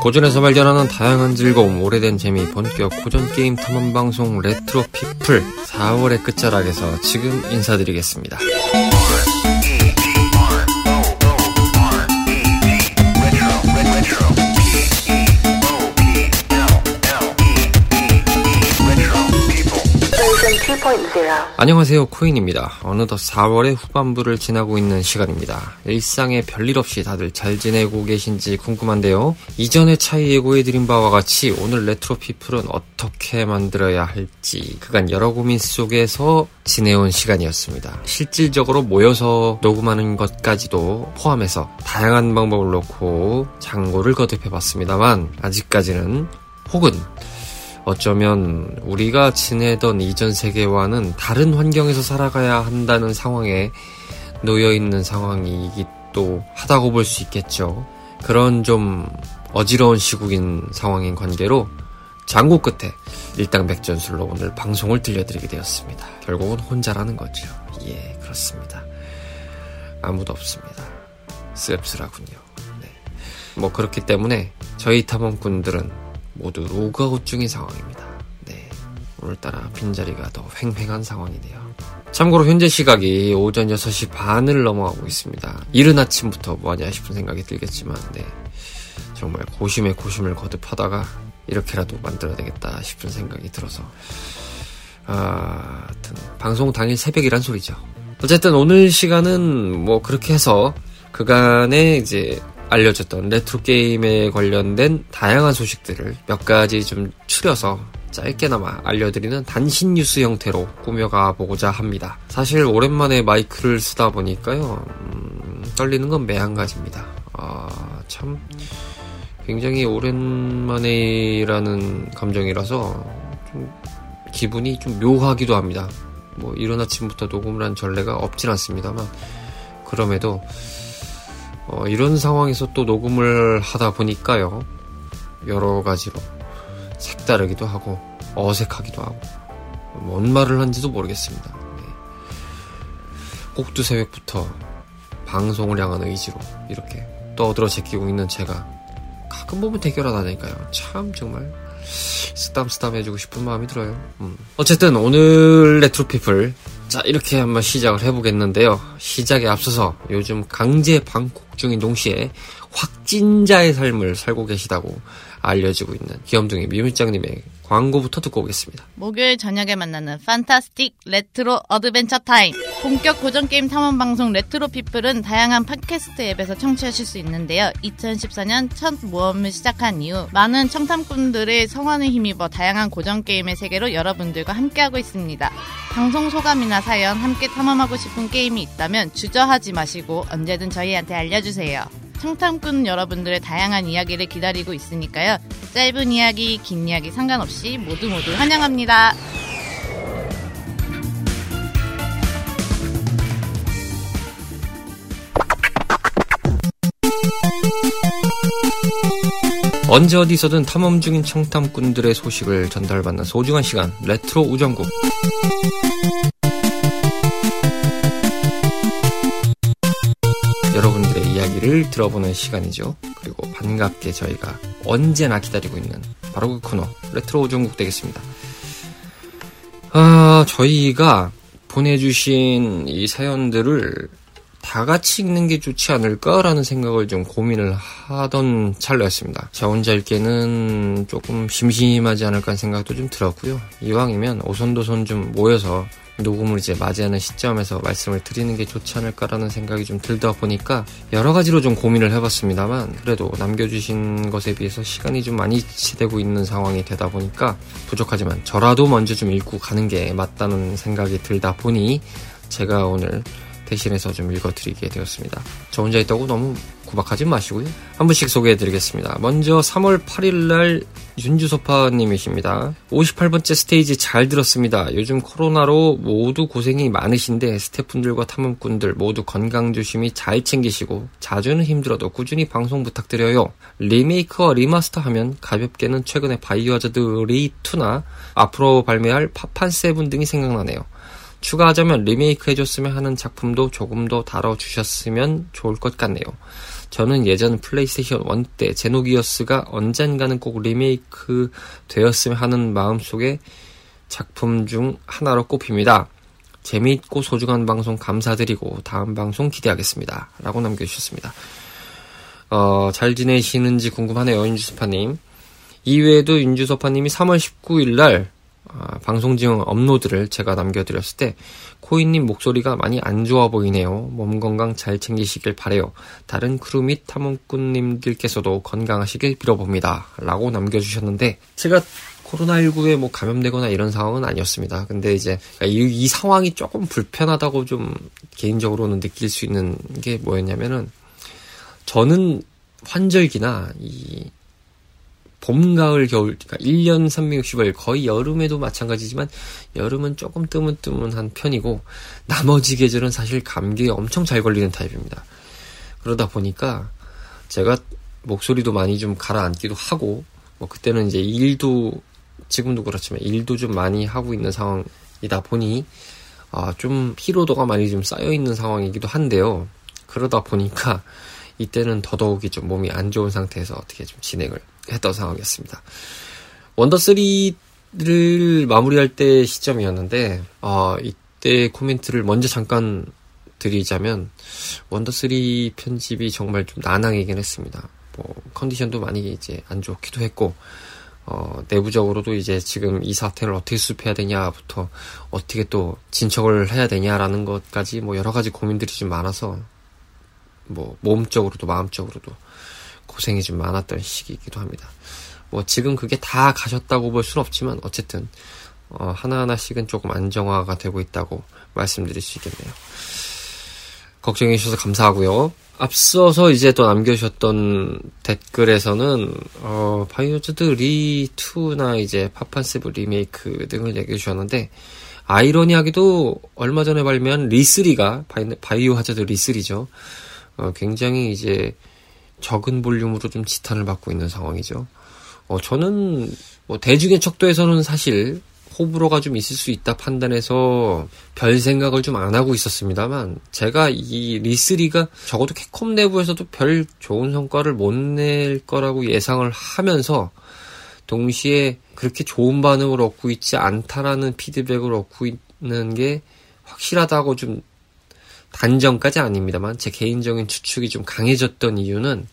고전에서 발견하는 다양한 즐거움, 오래된 재미, 본격 고전 게임 탐험 방송 레트로 피플 4월의 끝자락에서 지금 인사드리겠습니다. 안녕하세요 코인입니다. 어느덧 4월의 후반부를 지나고 있는 시간입니다. 일상에 별일 없이 다들 잘 지내고 계신지 궁금한데요. 이전의 차이 예고해드린 바와 같이 오늘 레트로 피플은 어떻게 만들어야 할지 그간 여러 고민 속에서 지내온 시간이었습니다. 실질적으로 모여서 녹음하는 것까지도 포함해서 다양한 방법을 놓고 장고를 거듭해봤습니다만 아직까지는 혹은 어쩌면 우리가 지내던 이전 세계와는 다른 환경에서 살아가야 한다는 상황에 놓여 있는 상황이기도 하다고 볼 수 있겠죠. 그런 좀 어지러운 시국인 상황인 관계로 장고 끝에 일당 백전술로 오늘 방송을 들려드리게 되었습니다. 결국은 혼자라는 거죠. 예, 그렇습니다. 아무도 없습니다. 씁쓸하군요. 네. 뭐 그렇기 때문에 저희 탐험꾼들은 모두 로그아웃 중인 상황입니다. 네. 오늘따라 빈자리가 더 휑휑한 상황이네요. 참고로 현재 시각이 오전 6시 반을 넘어가고 있습니다. 이른 아침부터 뭐하냐 싶은 생각이 들겠지만, 네. 정말 고심에 고심을 거듭하다가 이렇게라도 만들어야 되겠다 싶은 생각이 들어서, 아, 하여튼, 방송 당일 새벽이란 소리죠. 어쨌든 오늘 시간은 뭐 그렇게 해서 그간에 이제 알려졌던 레트로 게임에 관련된 다양한 소식들을 몇 가지 좀 추려서 짧게나마 알려드리는 단신 뉴스 형태로 꾸며가 보고자 합니다. 사실 오랜만에 마이크를 쓰다 보니까요, 음, 떨리는 건 매한가지입니다. 아, 참, 굉장히 오랜만에라는 감정이라서 좀 기분이 좀 묘하기도 합니다. 뭐, 이른 아침부터 녹음을 한 전례가 없진 않습니다만, 그럼에도 어, 이런 상황에서 또 녹음을 하다 보니까요. 여러 가지로 색다르기도 하고 어색하기도 하고 뭔 말을 한지도 모르겠습니다. 네. 꼭두새벽부터 방송을 향한 의지로 이렇게 떠들어 제끼고 있는 제가 가끔 보면 대견하다니까요. 참 정말 쓰담쓰담 해주고 싶은 마음이 들어요. 음. 어쨌든 오늘 레트로피플 자 이렇게 한번 시작을 해보겠는데요. 시작에 앞서서 요즘 강제 방콕 중인 동시에 확진자의 삶을 살고 계시다고 알려지고 있는 귀염둥이 미물장님의 광고부터 듣고 오겠습니다. 목요일 저녁에 만나는 fantastic retro adventure time. 본격 고전 게임 탐험 방송 레트로 피플은 다양한 팟캐스트 앱에서 청취하실 수 있는데요. 2014년 첫 모험을 시작한 이후 많은 청탐꾼들의 성원을 힘입어 다양한 고전 게임의 세계로 여러분들과 함께하고 있습니다. 방송 소감이나 사연 함께 탐험하고 싶은 게임이 있다면 주저하지 마시고 언제든 저희한테 알려주세요. 청탐꾼 여러분들의 다양한 이야기를 기다리고 있으니까요. 짧은 이야기, 긴 이야기 상관없이 모두 모두 환영합니다. 언제 어디서든 탐험 중인 청탐꾼들의 소식을 전달받는 소중한 시간 레트로 우정국 이야기를 들어보는 시간이죠. 그리고 반갑게 저희가 언제나 기다리고 있는 바로 그 코너 레트로 우정국 되겠습니다. 아, 저희가 보내주신 이 사연들을 다 같이 읽는 게 좋지 않을까라는 생각을 좀 고민을 하던 찰나였습니다. 저 혼자 읽기에는 조금 심심하지 않을까 생각도 좀 들었고요. 이왕이면 오손도손 좀 모여서 녹음을 이제 맞이하는 시점에서 말씀을 드리는 게 좋지 않을까라는 생각이 좀 들다 보니까 여러 가지로 좀 고민을 해봤습니다만 그래도 남겨주신 것에 비해서 시간이 좀 많이 지되고 있는 상황이 되다 보니까 부족하지만 저라도 먼저 좀 읽고 가는 게 맞다는 생각이 들다 보니 제가 오늘 대신해서 좀 읽어드리게 되었습니다. 저 혼자 있다고 너무 구박하지 마시고요. 한 분씩 소개해드리겠습니다. 먼저 3월 8일날 윤주소파님이십니다. 58번째 스테이지 잘 들었습니다. 요즘 코로나로 모두 고생이 많으신데 스태프분들과 탐험꾼들 모두 건강 조심히 잘 챙기시고 자주는 힘들어도 꾸준히 방송 부탁드려요. 리메이크와 리마스터 하면 가볍게는 최근에 바이오하자드 리2나 앞으로 발매할 파판 세븐 등이 생각나네요. 추가하자면 리메이크 해줬으면 하는 작품도 조금 더 다뤄주셨으면 좋을 것 같네요. 저는 예전 플레이스테이션 1 때 제노기어스가 언젠가는 꼭 리메이크 되었으면 하는 마음속에 작품 중 하나로 꼽힙니다. 재미있고 소중한 방송 감사드리고 다음 방송 기대하겠습니다. 라고 남겨주셨습니다. 어, 잘 지내시는지 궁금하네요, 윤주소파님. 이외에도 윤주소파님이 3월 19일 날 아, 방송 중 업로드를 제가 남겨드렸을 때 코인님 목소리가 많이 안 좋아 보이네요. 몸 건강 잘 챙기시길 바래요. 다른 크루 및 탐험꾼님들께서도 건강하시길 빌어봅니다. 라고 남겨주셨는데 제가 코로나19에 뭐 감염되거나 이런 상황은 아니었습니다. 근데 이제 이, 이 상황이 조금 불편하다고 좀 개인적으로는 느낄 수 있는 게 뭐였냐면은 저는 환절기나 이 봄, 가을, 겨울, 그러니까 1년 360일 거의 여름에도 마찬가지지만 여름은 조금 뜨문뜨문한 편이고 나머지 계절은 사실 감기에 엄청 잘 걸리는 타입입니다. 그러다 보니까 제가 목소리도 많이 좀 가라앉기도 하고 뭐 그때는 이제 일도 지금도 그렇지만 일도 좀 많이 하고 있는 상황이다 보니 아, 좀 피로도가 많이 좀 쌓여 있는 상황이기도 한데요. 그러다 보니까 이때는 더더욱이 좀 몸이 안 좋은 상태에서 어떻게 좀 진행을 했던 상황이었습니다. 원더3를 마무리할 때 시점이었는데, 어, 이때 코멘트를 먼저 잠깐 드리자면, 원더3 편집이 정말 좀 난항이긴 했습니다. 뭐, 컨디션도 많이 이제 안 좋기도 했고, 어, 내부적으로도 이제 지금 이 사태를 어떻게 수습해야 되냐부터 어떻게 또 진척을 해야 되냐라는 것까지 뭐 여러 가지 고민들이 좀 많아서 뭐 몸적으로도 마음적으로도 고생이 좀 많았던 시기이기도 합니다. 뭐 지금 그게 다 가셨다고 볼 수는 없지만 어쨌든 어, 하나하나씩은 조금 안정화가 되고 있다고 말씀드릴 수 있겠네요. 걱정해 주셔서 감사하고요. 앞서서 이제 또 남겨주셨던 댓글에서는 어, 바이오하자드 리2나 이제 파판 세븐 리메이크 등을 얘기해 주셨는데 아이러니하게도 얼마 전에 발매한 리3가 바이, 오하자드 리3죠. 어, 굉장히 이제 적은 볼륨으로 좀 지탄을 받고 있는 상황이죠. 어, 저는 뭐 대중의 척도에서는 사실 호불호가 좀 있을 수 있다 판단해서 별 생각을 좀 안 하고 있었습니다만 제가 이 리스리가 적어도 캡콤 내부에서도 별 좋은 성과를 못 낼 거라고 예상을 하면서 동시에 그렇게 좋은 반응을 얻고 있지 않다라는 피드백을 얻고 있는 게 확실하다고 좀 단정까지 아닙니다만 제 개인적인 추측이 좀 강해졌던 이유는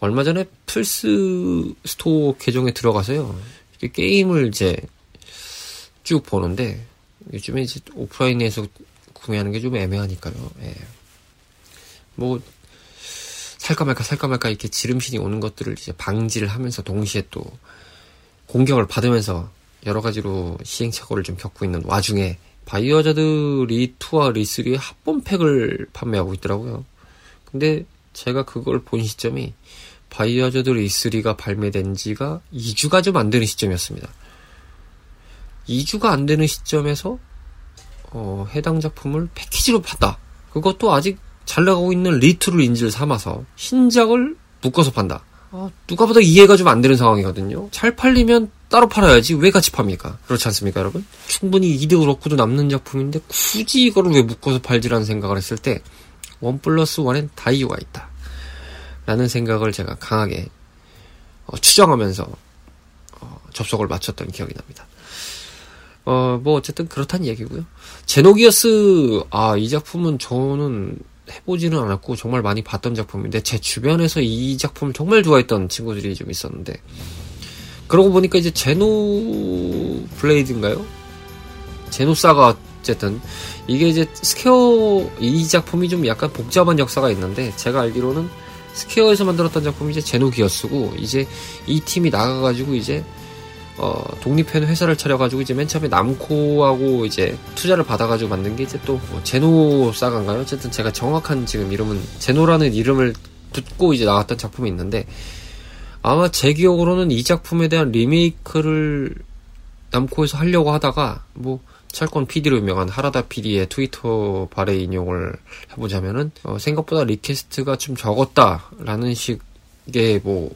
얼마 전에 플스 스토어 계정에 들어가서요. 게임을 이제 쭉 보는데 요즘에 이제 오프라인에서 구매하는 게 좀 애매하니까요. 예. 뭐 살까 말까 살까 말까 이렇게 지름신이 오는 것들을 이제 방지를 하면서 동시에 또 공격을 받으면서 여러 가지로 시행착오를 좀 겪고 있는 와중에 바이오하자드 리2와 리3의 합본팩을 판매하고 있더라고요. 근데 제가 그걸 본 시점이 바이오하자드 리3가 발매된 지가 2주가 좀 안 되는 시점이었습니다. 2주가 안 되는 시점에서 어, 해당 작품을 패키지로 판다. 그것도 아직 잘 나가고 있는 리2를 인질 삼아서 신작을 묶어서 판다. 어, 누가 봐도 이해가 좀 안 되는 상황이거든요. 잘 팔리면 따로 팔아야지 왜 같이 팝니까? 그렇지 않습니까, 여러분? 충분히 이득을 얻고도 남는 작품인데 굳이 이거를 왜 묶어서 팔지라는 생각을 했을 때 원 플러스 원엔 다 이유가 있다. 라는 생각을 제가 강하게 어, 추정하면서 어, 접속을 마쳤던 기억이 납니다. 어, 뭐, 어쨌든 그렇다는 얘기고요. 제노기어스, 아, 이 작품은 저는 해보지는 않았고, 정말 많이 봤던 작품인데, 제 주변에서 이 작품을 정말 좋아했던 친구들이 좀 있었는데, 그러고 보니까 이제 제노 블레이드인가요? 제노사가 어쨌든, 이게 이제 스퀘어, 이 작품이 좀 약간 복잡한 역사가 있는데, 제가 알기로는 스퀘어에서 만들었던 작품이 이제 제노 기어스고, 이제 이 팀이 나가가지고 이제, 어, 독립해서 회사를 차려가지고 이제 맨 처음에 남코하고 이제 투자를 받아가지고 만든 게 이제 또 뭐 제노 사가인가요? 어쨌든 제가 정확한 지금 이름은 제노라는 이름을 듣고 이제 나왔던 작품이 있는데 아마 제 기억으로는 이 작품에 대한 리메이크를 남코에서 하려고 하다가 뭐 철권 PD로 유명한 하라다 PD의 트위터 발의 인용을 해보자면은 어, 생각보다 리퀘스트가 좀 적었다라는 식의 뭐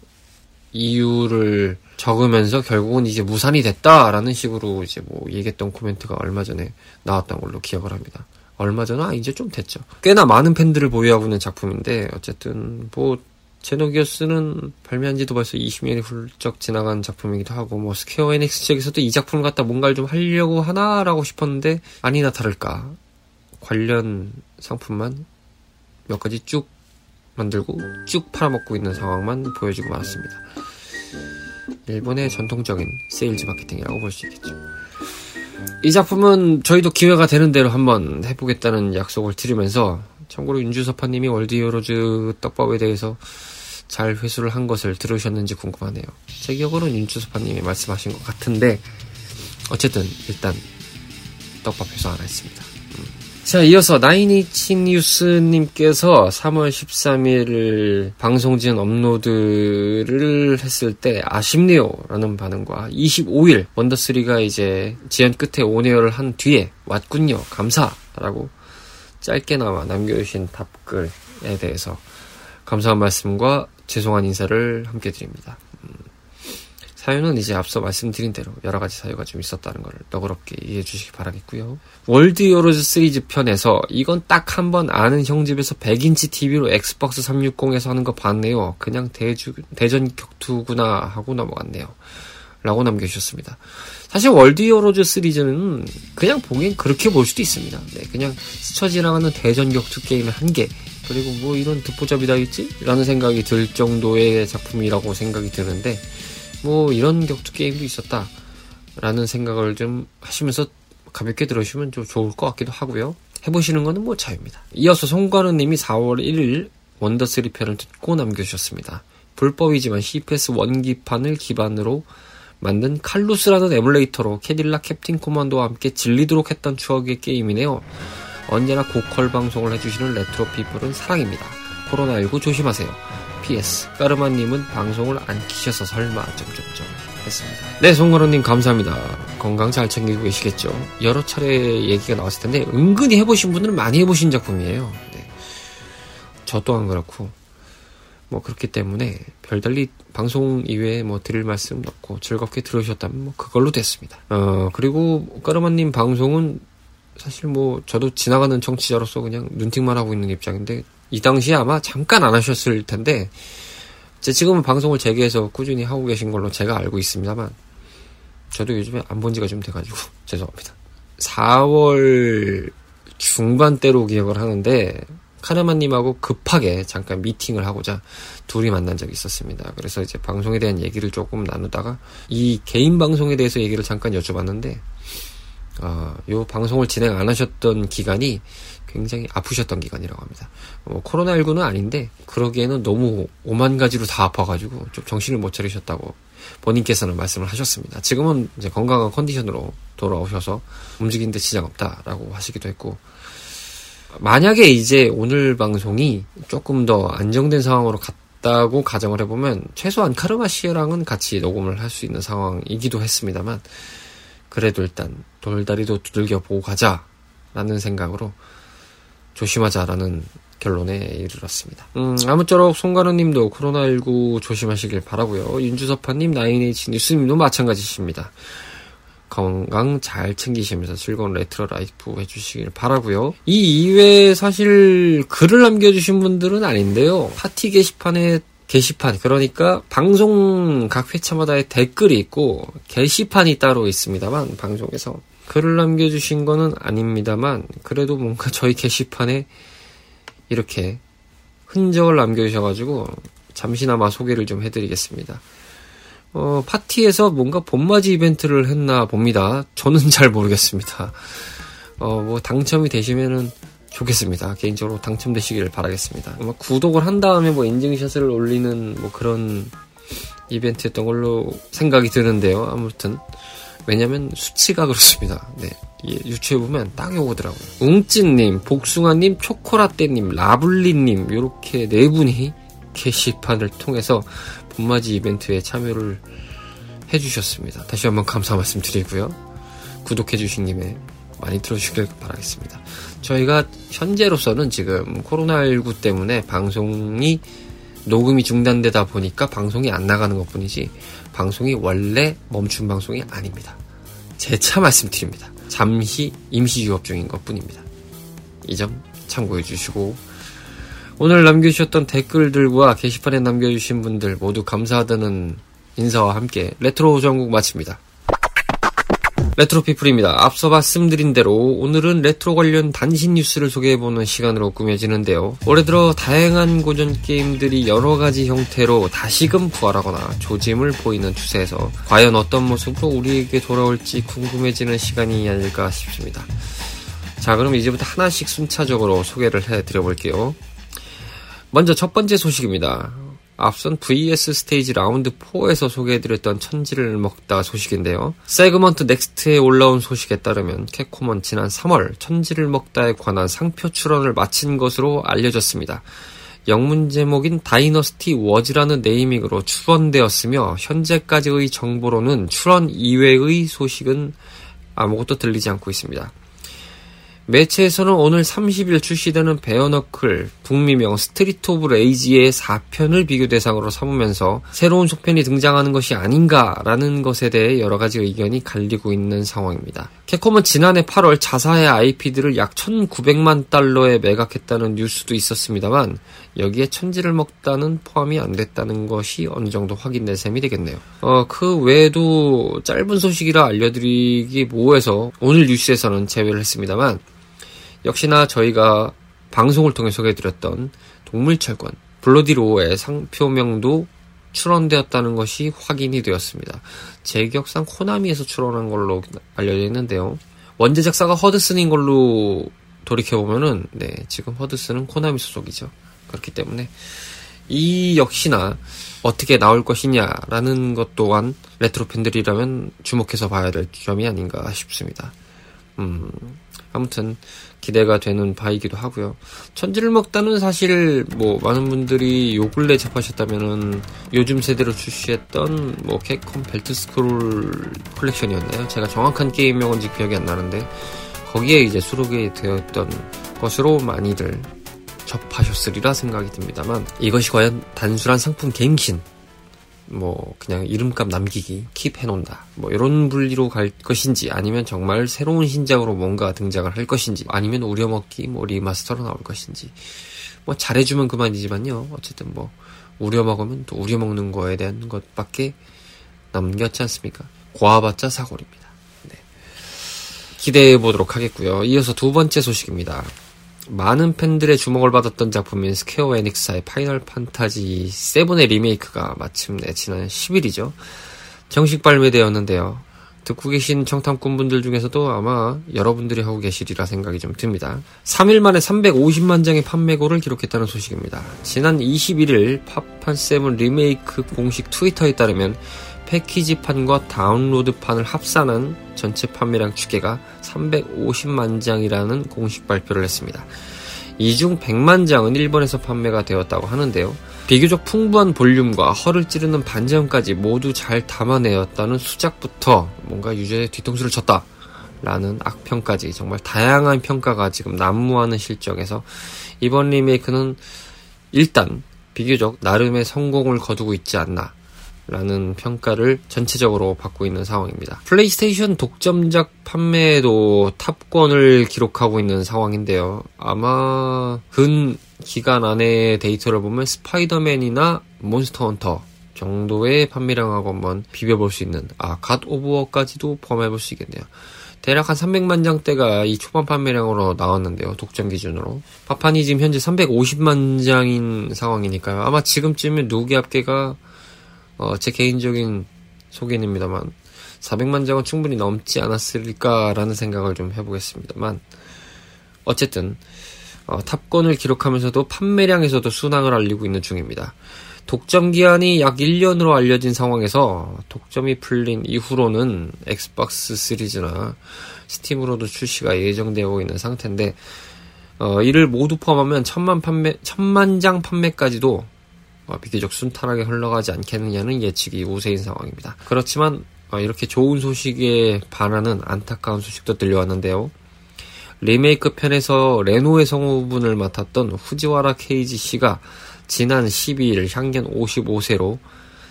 이유를 적으면서 결국은 이제 무산이 됐다라는 식으로 이제 뭐 얘기했던 코멘트가 얼마 전에 나왔던 걸로 기억을 합니다. 얼마 전에 아 이제 좀 됐죠. 꽤나 많은 팬들을 보유하고 있는 작품인데 어쨌든 뭐 제노기어스는 발매한 지도 벌써 20년이 훌쩍 지나간 작품이기도 하고, 뭐, 스퀘어 에닉스 측에서도 이 작품을 갖다 뭔가를 좀 하려고 하나라고 싶었는데, 아니나 다를까. 관련 상품만 몇 가지 쭉 만들고 쭉 팔아먹고 있는 상황만 보여주고 말았습니다. 일본의 전통적인 세일즈 마케팅이라고 볼 수 있겠죠. 이 작품은 저희도 기회가 되는 대로 한번 해보겠다는 약속을 드리면서 참고로 윤주소파님이 월드 히어로즈 떡밥에 대해서 잘 회수를 한 것을 들으셨는지 궁금하네요. 제 기억으로는 윤주소파님이 말씀하신 것 같은데 어쨌든 일단 떡밥 회수 하나 했습니다. 음. 자, 이어서 나이니치 뉴스님께서 3월 13일 방송 진 업로드를 했을 때 아쉽네요 라는 반응과 25일 원더3가 이제 지연 끝에 온에어를 한 뒤에 왔군요 감사 라고 짧게나마 남겨주신 답글에 대해서 감사한 말씀과 죄송한 인사를 함께 드립니다. 음, 사연은 이제 앞서 말씀드린 대로 여러 가지 사유가 좀 있었다는 걸 너그럽게 이해해 주시기 바라겠고요. 월드 히어로즈 시리즈 편에서 이건 딱 한 번 아는 형 집에서 100인치 TV로 엑스박스 360에서 하는 거 봤네요. 그냥 대주, 대전 격투구나 하고 넘어갔네요. 라고 남겨주셨습니다. 사실 월드 히어로즈 시리즈는 그냥 보기엔 그렇게 볼 수도 있습니다. 네, 그냥 스쳐 지나가는 대전 격투 게임의 한계, 그리고 뭐 이런 듣보잡이 다 있지? 라는 생각이 들 정도의 작품이라고 생각이 드는데, 뭐 이런 격투 게임도 있었다. 라는 생각을 좀 하시면서 가볍게 들으시면 좀 좋을 것 같기도 하고요. 해보시는 거는 뭐 자유입니다. 이어서 송관우님이 4월 1일 원더3 편을 듣고 남겨주셨습니다. 불법이지만 CPS 원기판을 기반으로 만든 칼루스라는 에뮬레이터로 캐딜락 캡틴 코만도와 함께 질리도록 했던 추억의 게임이네요. 언제나 고퀄 방송을 해주시는 레트로 피플은 사랑입니다. 코로나19 조심하세요. PS 까르마님은 방송을 안 키셔서 설마 점점점 했습니다. 네 송건호님 감사합니다. 건강 잘 챙기고 계시겠죠? 여러 차례 얘기가 나왔을 텐데 은근히 해보신 분들은 많이 해보신 작품이에요. 네. 저 또한 그렇고 뭐 그렇기 때문에 별달리 방송 이외에 뭐 드릴 말씀 없고 즐겁게 들으셨다면 뭐 그걸로 됐습니다. 어 그리고 까르마님 방송은 사실 뭐 저도 지나가는 청취자로서 그냥 눈팅만 하고 있는 입장인데 이 당시에 아마 잠깐 안 하셨을 텐데 제 지금은 방송을 재개해서 꾸준히 하고 계신 걸로 제가 알고 있습니다만 저도 요즘에 안 본 지가 좀 돼가지고 죄송합니다. 4월 중반대로 기억을 하는데 카르마님하고 급하게 잠깐 미팅을 하고자 둘이 만난 적이 있었습니다. 그래서 이제 방송에 대한 얘기를 조금 나누다가 이 개인 방송에 대해서 얘기를 잠깐 여쭤봤는데 어, 요 방송을 진행 안 하셨던 기간이 굉장히 아프셨던 기간이라고 합니다. 뭐 코로나19는 아닌데 그러기에는 너무 오만 가지로 다 아파가지고 좀 정신을 못 차리셨다고 본인께서는 말씀을 하셨습니다. 지금은 이제 건강한 컨디션으로 돌아오셔서 움직이는데 지장 없다라고 하시기도 했고 만약에 이제 오늘 방송이 조금 더 안정된 상황으로 갔다고 가정을 해보면 최소한 카르마 씨랑은 같이 녹음을 할 수 있는 상황이기도 했습니다만 그래도 일단 돌다리도 두들겨 보고 가자라는 생각으로 조심하자라는 결론에 이르렀습니다. 음, 아무쪼록 송관우님도 코로나19 조심하시길 바라고요. 윤주섭파님, 나인에이치 뉴스님도 마찬가지십니다. 건강 잘 챙기시면서 즐거운 레트로 라이프 해주시길 바라고요. 이 이외에 사실 글을 남겨주신 분들은 아닌데요. 파티 게시판에 게시판 그러니까 방송 각 회차마다의 댓글이 있고 게시판이 따로 있습니다만 방송에서 글을 남겨주신 거는 아닙니다만 그래도 뭔가 저희 게시판에 이렇게 흔적을 남겨주셔가지고 잠시나마 소개를 좀 해드리겠습니다. 어, 파티에서 뭔가 봄맞이 이벤트를 했나 봅니다. 저는 잘 모르겠습니다. 어, 뭐 당첨이 되시면은 좋겠습니다. 개인적으로 당첨되시기를 바라겠습니다. 아마 구독을 한 다음에 뭐 인증샷을 올리는 뭐 그런 이벤트였던 걸로 생각이 드는데요. 아무튼 왜냐면 수치가 그렇습니다. 네. 유추해 보면 딱 오더라고요. 웅찐님, 복숭아님, 초코라떼님, 라블리님 이렇게 네 분이 게시판을 통해서 봄맞이 이벤트에 참여를 해주셨습니다. 다시 한번 감사 말씀 드리고요. 구독해주신 김에 많이 들어주시길 바라겠습니다. 저희가 현재로서는 지금 코로나19 때문에 방송이 녹음이 중단되다 보니까 방송이 안 나가는 것 뿐이지 방송이 원래 멈춘 방송이 아닙니다. 재차 말씀드립니다. 잠시 임시 휴업 중인 것 뿐입니다. 이 점 참고해 주시고 오늘 남겨주셨던 댓글들과 게시판에 남겨주신 분들 모두 감사하다는 인사와 함께 레트로 전국 마칩니다. 레트로 피플입니다. 앞서 말씀드린 대로 오늘은 레트로 관련 단신 뉴스를 소개해보는 시간으로 꾸며지는데요. 올해 들어 다양한 고전 게임들이 여러 가지 형태로 다시금 부활하거나 조짐을 보이는 추세에서 과연 어떤 모습으로 우리에게 돌아올지 궁금해지는 시간이 아닐까 싶습니다. 자, 그럼 이제부터 하나씩 순차적으로 소개를 해드려 볼게요. 먼저 첫 번째 소식입니다. 앞선 VS 스테이지 라운드 4에서 소개해드렸던 천지를 먹다 소식인데요. 세그먼트 넥스트에 올라온 소식에 따르면 캡콤은 지난 3월 천지를 먹다에 관한 상표 출원을 마친 것으로 알려졌습니다. 영문 제목인 다이너스티 워즈라는 naming으로 출원되었으며 현재까지의 정보로는 출원 이외의 소식은 아무것도 들리지 않고 있습니다. 매체에서는 오늘 30일 출시되는 베어너클, 북미명 스트리트 오브 레이지의 4편을 비교 대상으로 삼으면서 새로운 속편이 등장하는 것이 아닌가라는 것에 대해 여러 가지 의견이 갈리고 있는 상황입니다. 캡콤은 지난해 8월 자사의 IP들을 약 1,900만 달러에 매각했다는 뉴스도 있었습니다만 여기에 천지를 먹다는 포함이 안 됐다는 것이 어느 정도 확인된 셈이 되겠네요. 어, 그 외에도 짧은 소식이라 알려드리기 모호해서 오늘 뉴스에서는 제외를 했습니다만 역시나 저희가 방송을 통해 소개해드렸던 동물철권 블러디 로어의 상표명도 출원되었다는 것이 확인이 되었습니다. 제 기억상 코나미에서 출원한 걸로 알려져 있는데요. 원제작사가 허드슨인 걸로 돌이켜보면은, 네, 지금 허드슨은 코나미 소속이죠. 그렇기 때문에, 이 역시나 어떻게 나올 것이냐라는 것 또한 레트로 팬들이라면 주목해서 봐야 될 점이 아닌가 싶습니다. 음, 아무튼 기대가 되는 바이기도 하고요. 천지를 먹다는 사실 뭐 많은 분들이 요 근래 접하셨다면은 요즘 세대로 출시했던 뭐 캡콤 벨트 스크롤 컬렉션이었나요? 제가 정확한 게임명은지 기억이 안 나는데 거기에 이제 수록이 되었던 것으로 많이들 접하셨으리라 생각이 듭니다만 이것이 과연 단순한 상품 갱신 뭐 그냥 이름값 남기기 keep 해놓는다. 뭐 이런 분류로 갈 것인지 아니면 정말 새로운 신작으로 뭔가 등장을 할 것인지 아니면 우려먹기 뭐 remaster로 나올 것인지 뭐 잘해주면 그만이지만요. 어쨌든 뭐 우려먹으면 또 우려먹는 거에 대한 것밖에 남겠지 않습니까? 고아봤자 사골입니다. 네. 기대해 보도록 하겠고요. 이어서 두 번째 소식입니다 많은 팬들의 주목을 받았던 작품인 스퀘어 에닉스사의 파이널 판타지 7의 리메이크가 마침내 지난 10일이죠. 정식 발매되었는데요. 듣고 계신 청탐꾼분들 중에서도 아마 여러분들이 하고 계시리라 생각이 좀 듭니다. 3일 만에 350만 장의 판매고를 기록했다는 소식입니다. 지난 21일 파판 7 리메이크 공식 트위터에 따르면 패키지판과 다운로드판을 합산한 전체 판매량 추계가 350만 장이라는 공식 발표를 했습니다. 이 중 100만 장은 일본에서 판매가 되었다고 하는데요. 비교적 풍부한 볼륨과 허를 찌르는 반전까지 모두 잘 담아내었다는 수작부터 뭔가 유저의 뒤통수를 쳤다. 라는 악평까지 정말 다양한 평가가 지금 난무하는 실정에서 이번 리메이크는 일단 비교적 나름의 성공을 거두고 있지 않나 라는 평가를 전체적으로 받고 있는 상황입니다. 플레이스테이션 독점작 판매도 top권을 기록하고 있는 상황인데요. 아마 근 기간 안에 데이터를 보면 스파이더맨이나 몬스터 헌터 정도의 판매량하고 한번 비벼볼 수 있는 아, 갓 오브 워까지도 포함해볼 수 있겠네요. 대략 한 300만 장대가 이 초반 판매량으로 나왔는데요. 독점 기준으로. 파판이 지금 현재 350만 장인 상황이니까요. 아마 지금쯤에 누계 합계가 어, 제 개인적인 소견입니다만 400만 장은 충분히 넘지 않았을까라는 생각을 좀 해보겠습니다만 어쨌든 어, 탑권을 기록하면서도 판매량에서도 순항을 알리고 있는 중입니다. 독점 기한이 약 1년으로 알려진 상황에서 독점이 풀린 이후로는 엑스박스 시리즈나 스팀으로도 출시가 예정되고 있는 상태인데 어, 이를 모두 포함하면 천만 판매 천만 장 판매까지도 어, 비교적 순탄하게 흘러가지 않겠느냐는 예측이 우세인 상황입니다. 그렇지만 어, 이렇게 좋은 소식에 반하는 안타까운 소식도 들려왔는데요. 리메이크 편에서 레노의 성우분을 맡았던 후지와라 케이지 씨가 지난 12일 향년 55세로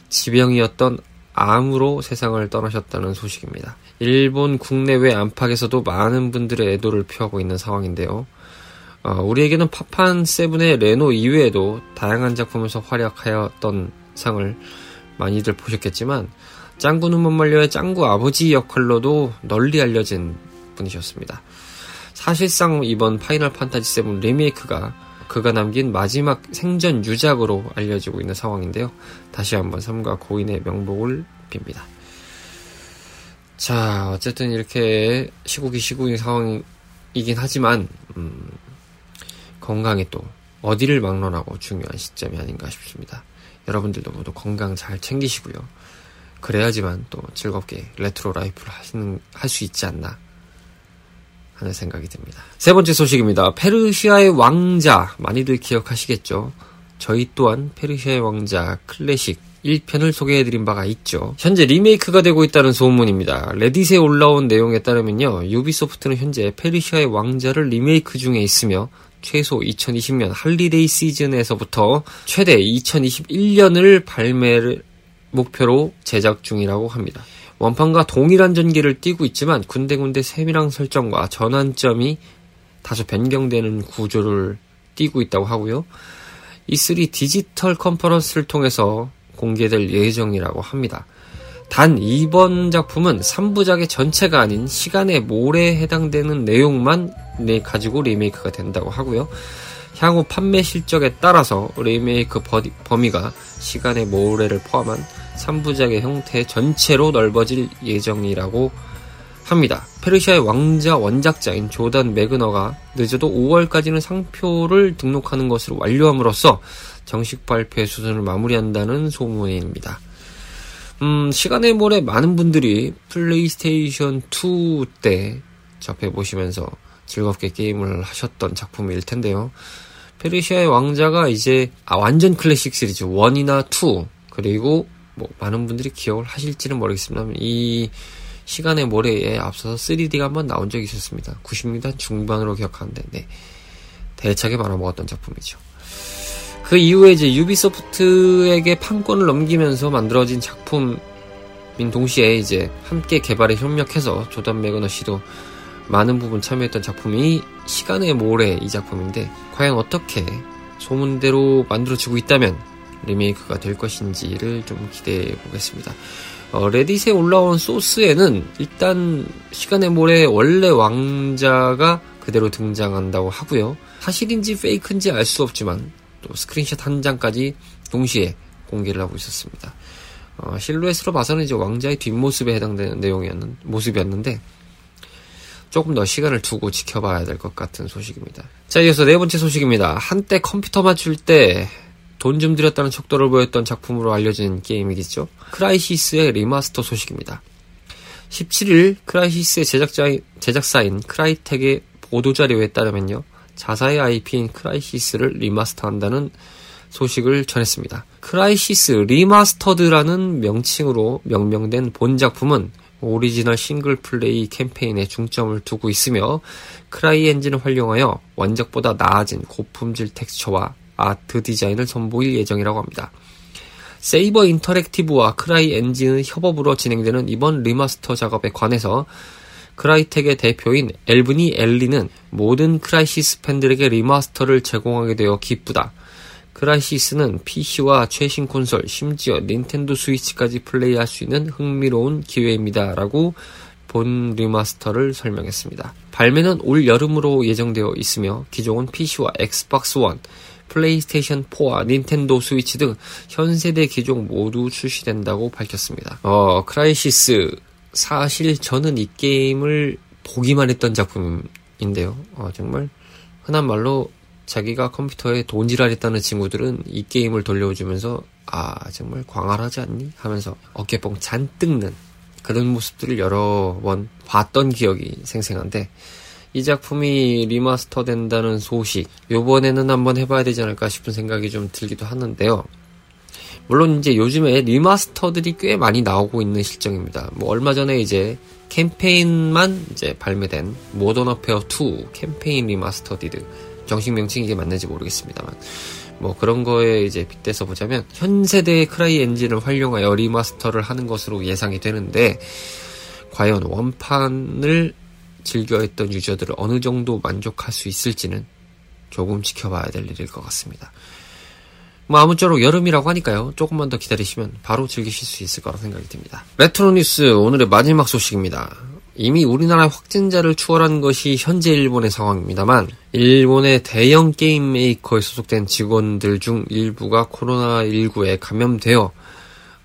지병이었던 암으로 세상을 떠나셨다는 소식입니다. 일본 국내외 안팎에서도 많은 분들의 애도를 표하고 있는 상황인데요. 어, 우리에게는 파판 세븐의 레노 이외에도 다양한 작품에서 활약하였던 상을 많이들 보셨겠지만 짱구는 못말려의 짱구 아버지 역할로도 널리 알려진 분이셨습니다. 사실상 이번 파이널 판타지 세븐 리메이크가 그가 남긴 마지막 생전 유작으로 알려지고 있는 상황인데요. 다시 한번 삼가 고인의 명복을 빕니다. 자, 어쨌든 이렇게 시국이 시국인 상황이긴 하지만, 음, 건강이 또 어디를 막론하고 중요한 시점이 아닌가 싶습니다. 여러분들도 모두 건강 잘 챙기시고요. 그래야지만 또 즐겁게 레트로 life를 하시는, 할 수 있지 않나 하는 생각이 듭니다. 세 번째 소식입니다. 페르시아의 왕자, 많이들 기억하시겠죠? 저희 또한 페르시아의 왕자 클래식 1편을 소개해드린 바가 있죠. 현재 리메이크가 되고 있다는 소문입니다. 레딧에 올라온 내용에 따르면요. 유비소프트는 현재 페르시아의 왕자를 리메이크 중에 있으며 최소 2020년 holiday 시즌에서부터 최대 2021년을 발매를 목표로 제작 중이라고 합니다. 원판과 동일한 전개를 띠고 있지만 군데군데 세밀한 설정과 전환점이 다소 변경되는 구조를 띠고 있다고 하고요. E3 디지털 컨퍼런스를 통해서 공개될 예정이라고 합니다. 단 이번 작품은 3부작의 전체가 아닌 시간의 모래에 해당되는 내용만 네, 가지고 리메이크가 된다고 하고요. 향후 판매 실적에 따라서 리메이크 범위가 시간의 모래를 포함한 3부작의 형태 전체로 넓어질 예정이라고 합니다. 페르시아의 왕자 원작자인 조던 메크너가 늦어도 5월까지는 상표를 등록하는 것으로 완료함으로써 정식 발표 수순을 마무리한다는 소문입니다. 음, 시간의 모래 많은 분들이 플레이스테이션 2 때 접해보시면서 즐겁게 게임을 하셨던 작품일 텐데요. 페르시아의 왕자가 이제 아, 완전 클래식 시리즈 1이나 2 그리고 뭐 많은 분들이 기억을 하실지는 모르겠습니다만 이 시간의 모래에 앞서서 3D가 한번 나온 적이 있었습니다. 90년대 중반으로 기억하는데 네. 대차게 말아먹었던 작품이죠. 그 이후에 이제 유비소프트에게 판권을 넘기면서 만들어진 작품인 동시에 이제 함께 개발에 협력해서 조던 메크너 씨도 많은 부분 참여했던 작품이 시간의 모래 이 작품인데 과연 어떻게 소문대로 만들어지고 있다면 리메이크가 될 것인지를 좀 기대해 보겠습니다. 어, 레딧에 올라온 소스에는 일단 시간의 모래 원래 왕자가 그대로 등장한다고 하고요. 사실인지 fake인지 알 수 없지만 또 스크린샷 한 장까지 동시에 공개를 하고 있었습니다. 어, 실루엣으로 봐서는 이제 왕자의 뒷모습에 해당되는 내용이었는 모습이었는데 조금 더 시간을 두고 지켜봐야 될 것 같은 소식입니다. 자, 이어서 네 번째 소식입니다. 한때 컴퓨터 맞출 때 돈 좀 들였다는 척도를 보였던 작품으로 알려진 게임이겠죠. 크라이시스의 리마스터 소식입니다. 17일 크라이시스의 제작자, 제작사인 크라이텍의 보도자료에 따르면요. 자사의 IP인 크라이시스를 리마스터한다는 소식을 전했습니다. 크라이시스 리마스터드라는 명칭으로 명명된 본 작품은 오리지널 싱글 플레이 캠페인에 중점을 두고 있으며 크라이 엔진을 활용하여 원작보다 나아진 고품질 텍스처와 아트 디자인을 선보일 예정이라고 합니다. 세이버 인터랙티브와 크라이 엔진의 협업으로 진행되는 이번 리마스터 작업에 관해서 크라이텍의 대표인 아브니 옐리는 모든 크라이시스 팬들에게 리마스터를 제공하게 되어 기쁘다. 크라이시스는 PC와 최신 콘솔, 심지어 닌텐도 스위치까지 플레이할 수 있는 흥미로운 기회입니다. 라고 본 리마스터를 설명했습니다. 발매는 올 여름으로 예정되어 있으며 기종은 PC와 엑스박스 원, 플레이스테이션 4와 닌텐도 스위치 등 현 세대 기종 모두 출시된다고 밝혔습니다. 어, 크라이시스 사실 저는 이 게임을 보기만 했던 작품인데요. 어, 정말 흔한 말로 자기가 컴퓨터에 돈지랄했다는 친구들은 이 게임을 돌려주면서 아 정말 광활하지 않니? 하면서 어깨뽕 잔뜩 는 그런 모습들을 여러 번 봤던 기억이 생생한데 이 작품이 리마스터 된다는 소식 요번에는 한번 해봐야 되지 않을까 싶은 생각이 좀 들기도 하는데요. 물론 이제 요즘에 리마스터들이 꽤 많이 나오고 있는 실정입니다. 뭐 얼마 전에 이제 캠페인만 이제 발매된 모던 워페어 2 캠페인 리마스터디드 정식 명칭이 이게 맞는지 모르겠습니다만 뭐 그런 거에 이제 빗대서 보자면 현 세대의 크라이 엔진을 활용하여 리마스터를 하는 것으로 예상이 되는데 과연 원판을 즐겨했던 유저들을 어느 정도 만족할 수 있을지는 조금 지켜봐야 될 일일 것 같습니다. 뭐 아무쪼록 여름이라고 하니까요. 조금만 더 기다리시면 바로 즐기실 수 있을 거라 생각이 듭니다. 레트로 뉴스 오늘의 마지막 소식입니다. 이미 우리나라 확진자를 추월한 것이 현재 일본의 상황입니다만 일본의 대형 게임 메이커에 소속된 직원들 중 일부가 코로나19에 감염되어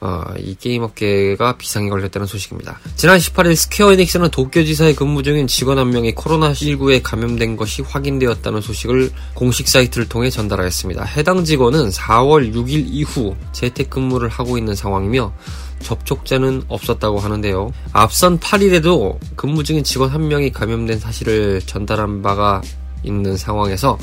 어, 이 게임 업계가 비상에 걸렸다는 소식입니다. 지난 18일 스퀘어 에닉스는 도쿄지사에 근무 중인 직원 한 명이 코로나19에 감염된 것이 확인되었다는 소식을 공식 사이트를 통해 전달하였습니다. 해당 직원은 4월 6일 이후 재택근무를 하고 있는 상황이며 접촉자는 없었다고 하는데요. 앞선 8일에도 근무 중인 직원 한 명이 감염된 사실을 전달한 바가 있는 상황에서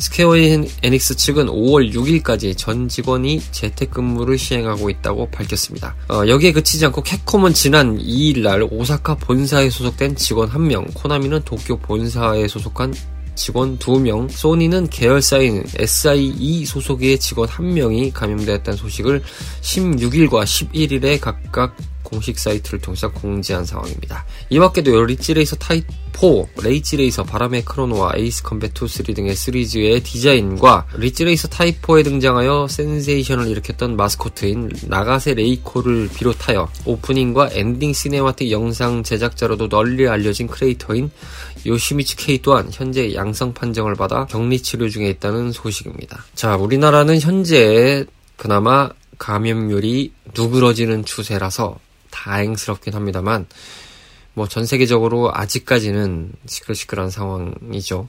스퀘어 에닉스 측은 5월 6일까지 전 직원이 재택근무를 시행하고 있다고 밝혔습니다. 어, 여기에 그치지 않고 캡콤은 지난 2일날 오사카 본사에 소속된 직원 1명, 코나미는 도쿄 본사에 소속한 직원 2명, 소니는 계열사인 SIE 소속의 직원 1명이 감염되었다는 소식을 16일과 11일에 각각 공식 사이트를 통해서 공지한 상황입니다. 이 밖에도 릿지 레이서 타입 4, 릿지 레이서 바람의 클로노아 에이스 컴뱃 2, 3 등의 시리즈의 디자인과 릿지 레이서 타입 4에 등장하여 센세이션을 일으켰던 마스코트인 나가세 레이코를 비롯하여 오프닝과 엔딩 시네마틱 영상 제작자로도 널리 알려진 크리에이터인 요시미츠 케이 또한 현재 양성 판정을 받아 격리 치료 중에 있다는 소식입니다. 자, 우리나라는 현재 그나마 감염률이 누그러지는 추세라서 다행스럽긴 합니다만 뭐 전 세계적으로 아직까지는 시끌시끌한 상황이죠.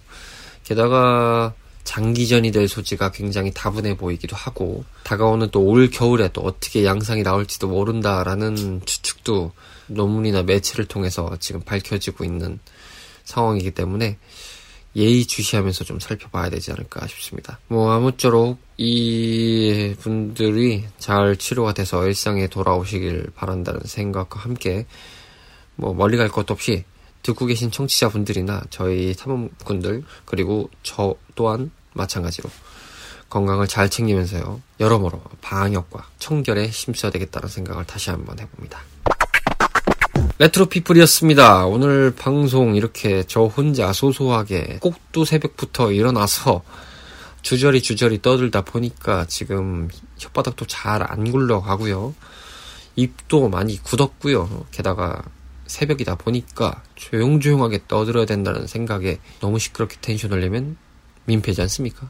게다가 장기전이 될 소지가 굉장히 다분해 보이기도 하고 다가오는 또 올 겨울에 또 어떻게 양상이 나올지도 모른다라는 추측도 논문이나 매체를 통해서 지금 밝혀지고 있는 상황이기 때문에 예의 주시하면서 좀 살펴봐야 되지 않을까 싶습니다. 뭐 아무쪼록 이 분들이 잘 치료가 돼서 일상에 돌아오시길 바란다는 생각과 함께 뭐 멀리 갈 것도 없이 듣고 계신 청취자분들이나 저희 탐험꾼들 그리고 저 또한 마찬가지로 건강을 잘 챙기면서요 여러모로 방역과 청결에 힘써야 되겠다는 생각을 다시 한번 해봅니다. 레트로 피플이었습니다. 오늘 방송 이렇게 저 혼자 소소하게 꼭두 새벽부터 일어나서 주저리 주저리 떠들다 보니까 지금 혓바닥도 잘 안 굴러가고요. 입도 많이 굳었고요. 게다가 새벽이다 보니까 조용조용하게 떠들어야 된다는 생각에 너무 시끄럽게 텐션을 내면 민폐지 않습니까?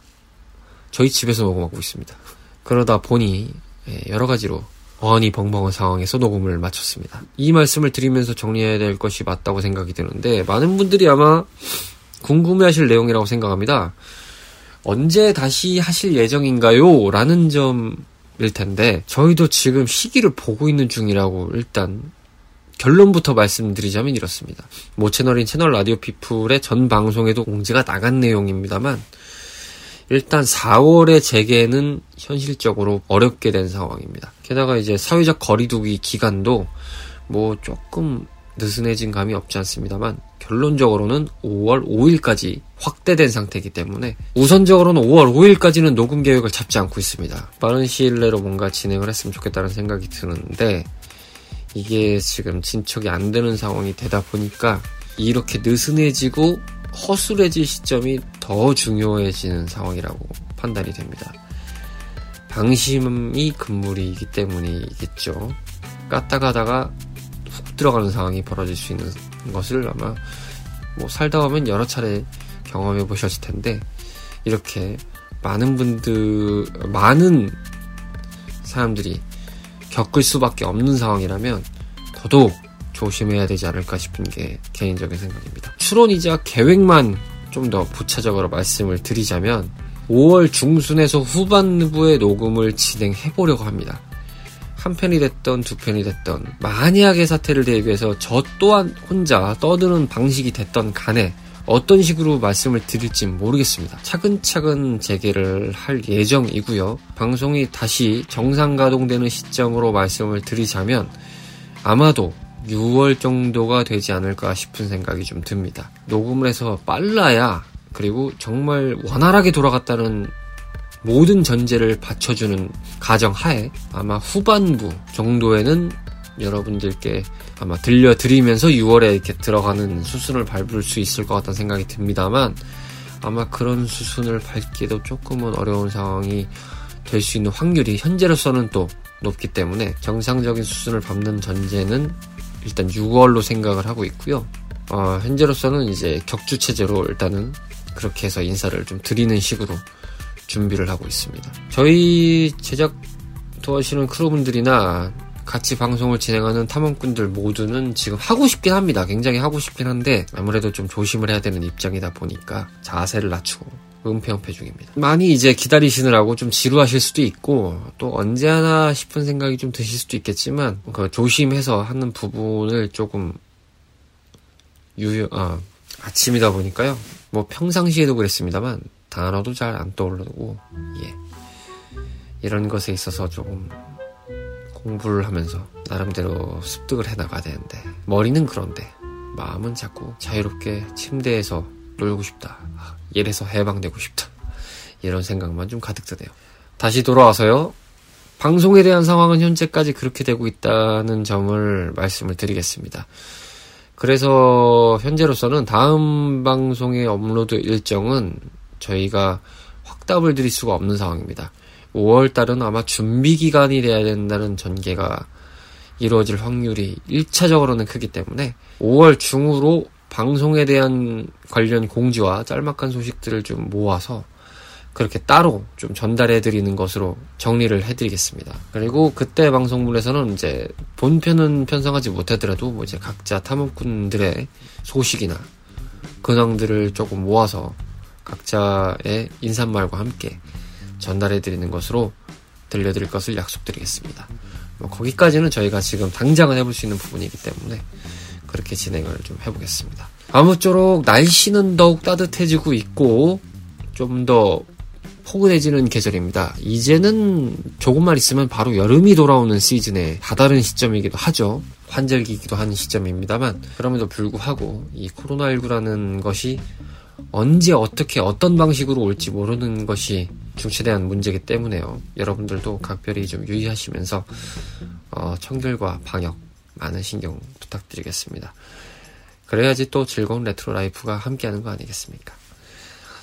저희 집에서 녹음하고 있습니다. 그러다 보니 예, 여러 가지로 어안이 벙벙한 상황에서 녹음을 마쳤습니다. 이 말씀을 드리면서 정리해야 될 것이 맞다고 생각이 드는데 많은 분들이 아마 궁금해하실 내용이라고 생각합니다. 언제 다시 하실 예정인가요? 라는 점일 텐데 저희도 지금 시기를 보고 있는 중이라고 일단 결론부터 말씀드리자면 이렇습니다. 모 채널인 채널 라디오 피플의 전 방송에도 공지가 나간 내용입니다만 일단 4월의 재개는 현실적으로 어렵게 된 상황입니다. 게다가 이제 사회적 거리두기 기간도 뭐 조금 느슨해진 감이 없지 않습니다만 결론적으로는 5월 5일까지 확대된 상태이기 때문에 우선적으로는 5월 5일까지는 녹음 계획을 잡지 않고 있습니다. 빠른 시일 내로 뭔가 진행을 했으면 좋겠다는 생각이 드는데 이게 지금 진척이 안 되는 상황이 되다 보니까 이렇게 느슨해지고 허술해질 시점이 더 중요해지는 상황이라고 판단이 됩니다. 방심이 금물이기 때문이겠죠. 깠다 가다가 훅 들어가는 상황이 벌어질 수 있는 것을 아마 뭐 살다 보면 여러 차례 경험해 보셨을 텐데 이렇게 많은 분들 많은 사람들이 겪을 수밖에 없는 상황이라면 더더욱 조심해야 되지 않을까 싶은 게 개인적인 생각입니다. 추론이자 계획만 좀 더 부차적으로 말씀을 드리자면 5월 중순에서 후반부에 녹음을 진행해 보려고 합니다. 한 편이 됐던 두 편이 됐던 만약의 사태를 대비해서 저 또한 혼자 떠드는 방식이 됐던 간에 어떤 식으로 말씀을 드릴지 모르겠습니다. 차근차근 재개를 할 예정이고요. 방송이 다시 정상 가동되는 시점으로 말씀을 드리자면 아마도 6월 정도가 되지 않을까 싶은 생각이 좀 듭니다. 녹음을 해서 빨라야 그리고 정말 원활하게 돌아갔다는 모든 전제를 받쳐주는 가정 하에 아마 후반부 정도에는 여러분들께 아마 들려드리면서 6월에 이렇게 들어가는 수순을 밟을 수 있을 것 같다는 생각이 듭니다만 아마 그런 수순을 밟기도 조금은 어려운 상황이 될 수 있는 확률이 현재로서는 또 높기 때문에 정상적인 수순을 밟는 전제는 일단 6월로 생각을 하고 있고요. 어, 현재로서는 이제 격주 체제로 일단은 그렇게 해서 인사를 좀 드리는 식으로 준비를 하고 있습니다. 저희 제작 도와주시는 크루분들이나 같이 방송을 진행하는 탐험꾼들 모두는 지금 하고 싶긴 합니다. 굉장히 하고 싶긴 한데 아무래도 좀 조심을 해야 되는 입장이다 보니까 자세를 낮추고 은폐은폐 중입니다. 많이 이제 기다리시느라고 좀 지루하실 수도 있고 또 언제 하나 싶은 생각이 좀 드실 수도 있겠지만 그 조심해서 하는 부분을 조금 유효 아 아침이다 보니까요. 뭐 평상시에도 그랬습니다만 단어도 잘 안 떠오르고 예 이런 것에 있어서 조금 공부를 하면서 나름대로 습득을 해 나가야 되는데 머리는 그런데 마음은 자꾸 자유롭게 침대에서 놀고 싶다. 일에서 해방되고 싶다. 이런 생각만 좀 가득 드네요. 다시 돌아와서요. 방송에 대한 상황은 현재까지 그렇게 되고 있다는 점을 말씀을 드리겠습니다. 그래서 현재로서는 다음 방송의 업로드 일정은 저희가 확답을 드릴 수가 없는 상황입니다. 5월 달은 아마 준비 기간이 돼야 된다는 전개가 이루어질 확률이 1차적으로는 크기 때문에 5월 중으로 방송에 대한 관련 공지와 짤막한 소식들을 좀 모아서 그렇게 따로 좀 전달해 드리는 것으로 정리를 해 드리겠습니다. 그리고 그때 방송물에서는 이제 본편은 편성하지 못하더라도 뭐 이제 각자 탐험꾼들의 소식이나 근황들을 조금 모아서 각자의 인사말과 함께 전달해 드리는 것으로 들려드릴 것을 약속드리겠습니다. 뭐 거기까지는 저희가 지금 당장은 해볼 수 있는 부분이기 때문에 그렇게 진행을 좀 해보겠습니다. 아무쪼록 날씨는 더욱 따뜻해지고 있고 좀더 포근해지는 계절입니다. 이제는 조금만 있으면 바로 여름이 돌아오는 시즌에 다다른 시점이기도 하죠. 환절기이기도 한 시점입니다만 그럼에도 불구하고 이 코로나19라는 것이 언제 어떻게 어떤 방식으로 올지 모르는 것이 중차대한 문제이기 때문에요. 여러분들도 각별히 좀 유의하시면서 어, 청결과 방역 많은 신경 부탁드리겠습니다. 그래야지 또 즐거운 레트로 라이프가 함께하는 거 아니겠습니까?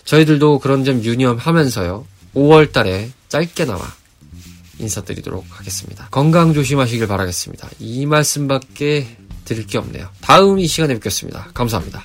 저희들도 그런 점 유념하면서요. 5월 달에 짧게나마 인사드리도록 하겠습니다. 건강 조심하시길 바라겠습니다. 이 말씀밖에 드릴 게 없네요. 다음 이 시간에 뵙겠습니다. 감사합니다.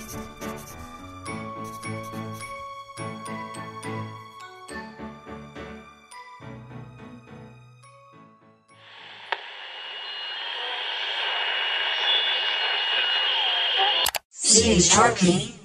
Johnny